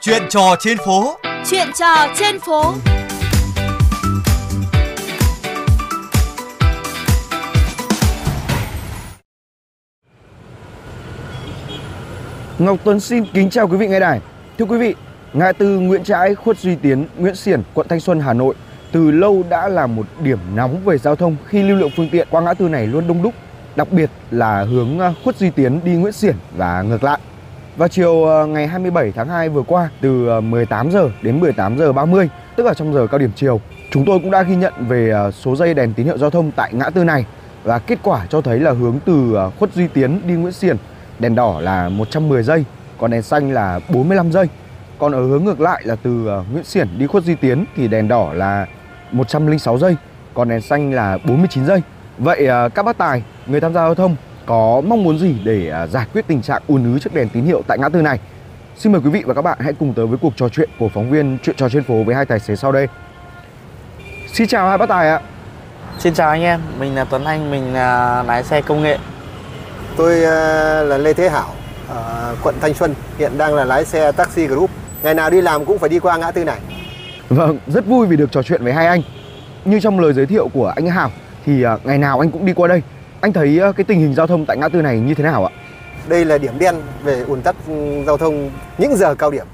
Chuyện trò trên phố. Chuyện trò trên phố. Ngọc Tuấn xin kính chào quý vị nghe đài. Thưa quý vị, ngã tư Nguyễn Trãi, Khuất Duy Tiến, Nguyễn Xiển, quận Thanh Xuân, Hà Nội từ lâu đã là một điểm nóng về giao thông khi lưu lượng phương tiện qua ngã tư này luôn đông đúc, đặc biệt là hướng à, Khuất Duy Tiến đi Nguyễn Xiển và ngược lại. Vào chiều ờ, ngày 27 tháng 2 vừa qua từ ờ, 18 giờ đến 18 giờ 30, tức là trong giờ cao điểm chiều, chúng tôi cũng đã ghi nhận về ờ, số dây đèn tín hiệu giao thông tại ngã tư này và kết quả cho thấy là hướng từ Khuất Duy Tiến đi Nguyễn Xiển đèn đỏ là 110 giây, còn đèn xanh là 45 giây. Còn ở hướng ngược lại là từ Nguyễn Xiển đi Khuất Duy Tiến thì đèn đỏ là 106 giây, còn đèn xanh là 49 giây. Vậy các bác tài, người tham gia giao thông có mong muốn gì để à, giải quyết tình trạng ùn ứ trước đèn tín hiệu tại ngã tư này? Xin mời quý vị và các bạn hãy cùng tới với cuộc trò chuyện của phóng viên chuyện trò trên phố với hai tài xế sau đây. Xin chào hai bác tài ạ. Xin chào anh em, mình là Tuấn Anh, mình là lái xe công nghệ. Tôi à, là Lê Thế Hảo, ở quận Thanh Xuân, hiện đang là lái xe taxi group. Ngày nào đi làm cũng phải đi qua ngã tư này. Vâng, rất vui vì được trò chuyện với hai anh. Như trong lời giới thiệu của anh Hảo thì uh, ngày nào anh cũng đi qua đây. Anh thấy ờ, cái tình hình giao thông tại ngã tư này như thế nào ạ? Đây là điểm đen về ùn tắc giao thông những giờ cao điểm.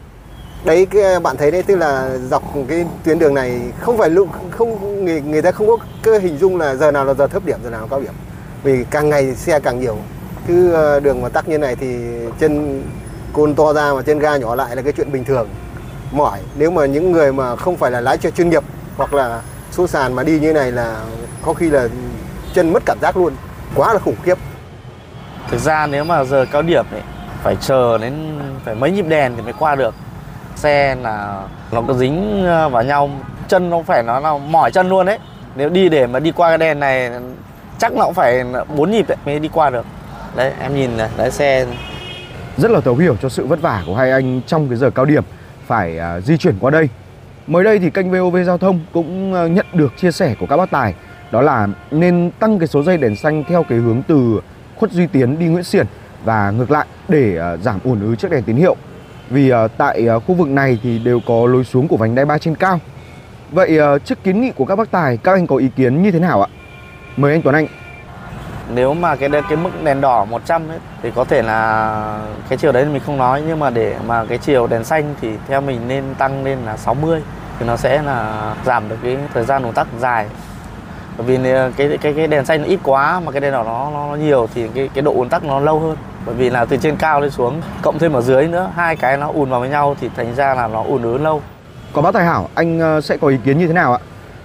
Đấy, cái ờ, bạn thấy đấy, tức là dọc cái tuyến đường này không phải lúc, không, người người ta không có cơ hình dung là giờ nào là giờ thấp điểm, giờ nào là cao điểm. Vì càng ngày xe càng nhiều. Cứ ờ, đường mà tắc như này thì chân côn to ra mà chân ga nhỏ lại là cái chuyện bình thường, mỏi nếu mà những người mà không phải là lái xe chuyên nghiệp hoặc là số sàn mà đi như này là có khi là chân mất cảm giác luôn quá là khủng khiếp. Thực ra nếu mà giờ cao điểm ấy phải chờ đến phải mấy nhịp đèn thì mới qua được. Xe là nó có dính ờ, vào nhau chân nó phải nó là mỏi chân luôn đấy nếu đi để mà đi qua cái đèn này chắc nó cũng phải bốn nhịp đấy mới đi qua được. Đấy em nhìn này lái xe. Rất là thấu hiểu cho sự vất vả của hai anh trong cái giờ cao điểm phải uh, di chuyển qua đây. Mới đây thì kênh VOV Giao thông cũng uh, nhận được chia sẻ của các bác tài đó là nên tăng cái số dây đèn xanh theo cái hướng từ Khuất Duy Tiến đi Nguyễn Xiển và ngược lại để ờ, giảm ủn ứ trước đèn tín hiệu. Vì ờ, tại ờ, khu vực này thì đều có lối xuống của vành đai ba trên cao. Vậy trước kiến nghị của các bác tài các anh có ý kiến như thế nào ạ? Mời anh Tuấn Anh nếu mà cái cái mức đèn đỏ 100 ấy, thì có thể là cái chiều đấy mình không nói nhưng mà để mà cái chiều đèn xanh thì theo mình nên tăng lên là 60 thì nó sẽ là giảm được cái thời gian ùn tắc dài bởi vì cái cái cái đèn xanh nó ít quá mà cái đèn đỏ nó nó nhiều thì cái cái độ ùn tắc nó lâu hơn bởi vì là từ trên cao lên xuống cộng thêm ở dưới nữa hai cái nó ùn vào với nhau thì thành ra là nó ùn ứ lâu còn bác Tài Hảo anh ờ, sẽ có ý kiến như thế nào ạ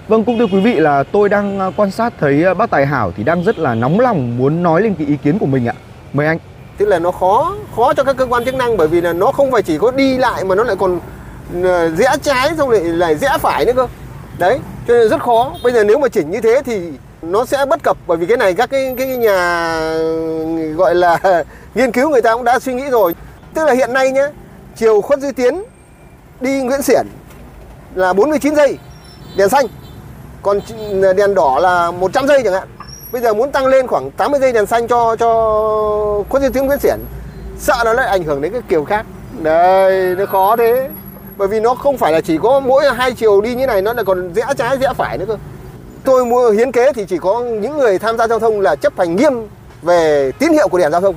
Vâng, cũng thưa quý vị là tôi đang à, quan sát thấy à, bác Tài Hảo thì đang rất là nóng lòng muốn nói lên cái ý kiến của mình ạ. Mời anh. Tức là nó khó, khó cho các cơ quan chức năng bởi vì là nó không phải chỉ có đi lại mà nó lại còn à, rẽ trái xong lại lại rẽ phải nữa cơ. Đấy, cho nên rất khó. Bây giờ nếu mà chỉnh như thế thì nó sẽ bất cập bởi vì cái này các cái cái nhà gọi là nghiên cứu người ta cũng đã suy nghĩ rồi. Tức là hiện nay nhé, chiều Khuất Duy Tiến đi Nguyễn Xiển là 49 giây đèn xanh còn đèn đỏ là 100 giây chẳng hạn bây giờ muốn tăng lên khoảng 80 giây đèn xanh cho cho khuất duy tiến nguyễn xiển sợ nó lại ảnh hưởng đến cái kiểu khác đây nó khó thế bởi vì nó không phải là chỉ có mỗi hai chiều đi như này, nó lại còn rẽ trái rẽ phải nữa cơ. Tôi mua hiến kế thì chỉ có những người tham gia giao thông là chấp hành nghiêm về tín hiệu của đèn giao thông.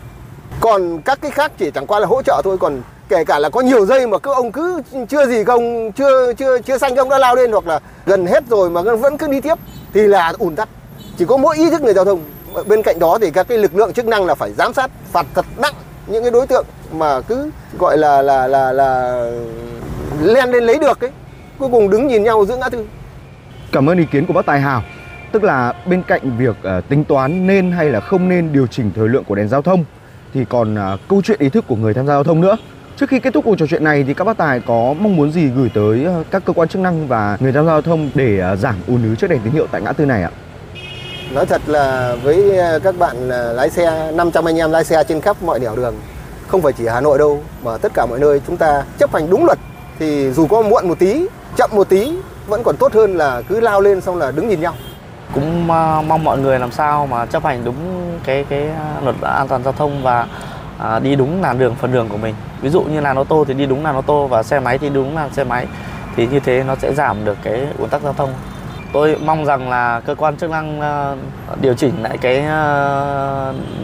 Còn các cái khác chỉ chẳng qua là hỗ trợ thôi, còn kể cả là có nhiều dây mà cứ ông cứ chưa gì công chưa chưa chưa xanh ông đã lao lên hoặc là gần hết rồi mà vẫn cứ đi tiếp thì là ùn tắc. Chỉ có mỗi ý thức người giao thông. Bên cạnh đó thì các cái lực lượng chức năng là phải giám sát, phạt thật nặng những cái đối tượng mà cứ gọi là là là là len lên lấy được ấy. Cuối cùng đứng nhìn nhau giữa ngã tư. Cảm ơn ý kiến của bác Tài Hào. Tức là bên cạnh việc uh, tính toán nên hay là không nên điều chỉnh thời lượng của đèn giao thông thì còn uh, câu chuyện ý thức của người tham gia giao thông nữa. Trước khi kết thúc cuộc trò chuyện này thì các bác tài có mong muốn gì gửi tới ờ, các cơ quan chức năng và người tham gia giao thông để giảm ùn ứ trước đèn tín hiệu tại ngã tư này ạ? Nói thật là với các bạn lái xe 500 anh em lái xe trên khắp mọi nẻo đường không phải chỉ Hà Nội đâu mà tất cả mọi nơi chúng ta chấp hành đúng luật thì dù có muộn một tí, chậm một tí vẫn còn tốt hơn là cứ lao lên xong là đứng nhìn nhau. Cũng à, mong mọi người làm sao mà chấp hành đúng cái cái à, luật an toàn giao thông và à, đi đúng làn đường phần đường của mình. Ví dụ như làn ô tô thì đi đúng làn ô tô và xe máy thì đúng làn xe máy thì như thế nó sẽ giảm được cái ủn tắc giao thông. Tôi mong rằng là cơ quan chức năng à, điều chỉnh lại cái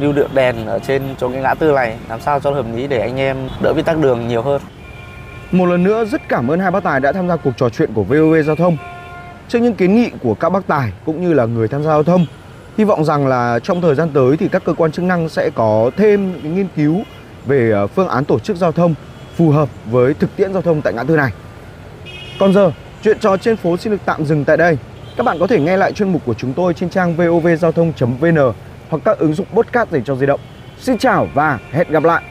lưu lượng đèn ở trên chỗ cái ngã tư này làm sao cho hợp lý để anh em đỡ bị tắc đường nhiều hơn. Một lần nữa rất cảm ơn hai bác tài đã tham gia cuộc trò chuyện của VOV Giao thông. Trước những kiến nghị của các bác tài cũng như là người tham gia giao thông, hy vọng rằng là trong thời gian tới thì các cơ quan chức năng sẽ có thêm những nghiên cứu về ờ, phương án tổ chức giao thông phù hợp với thực tiễn giao thông tại ngã tư này. Còn giờ, chuyện trò trên phố xin được tạm dừng tại đây. Các bạn có thể nghe lại chuyên mục của chúng tôi trên trang vovgiao thông.vn hoặc các ứng dụng podcast dành cho di động. Xin chào và hẹn gặp lại!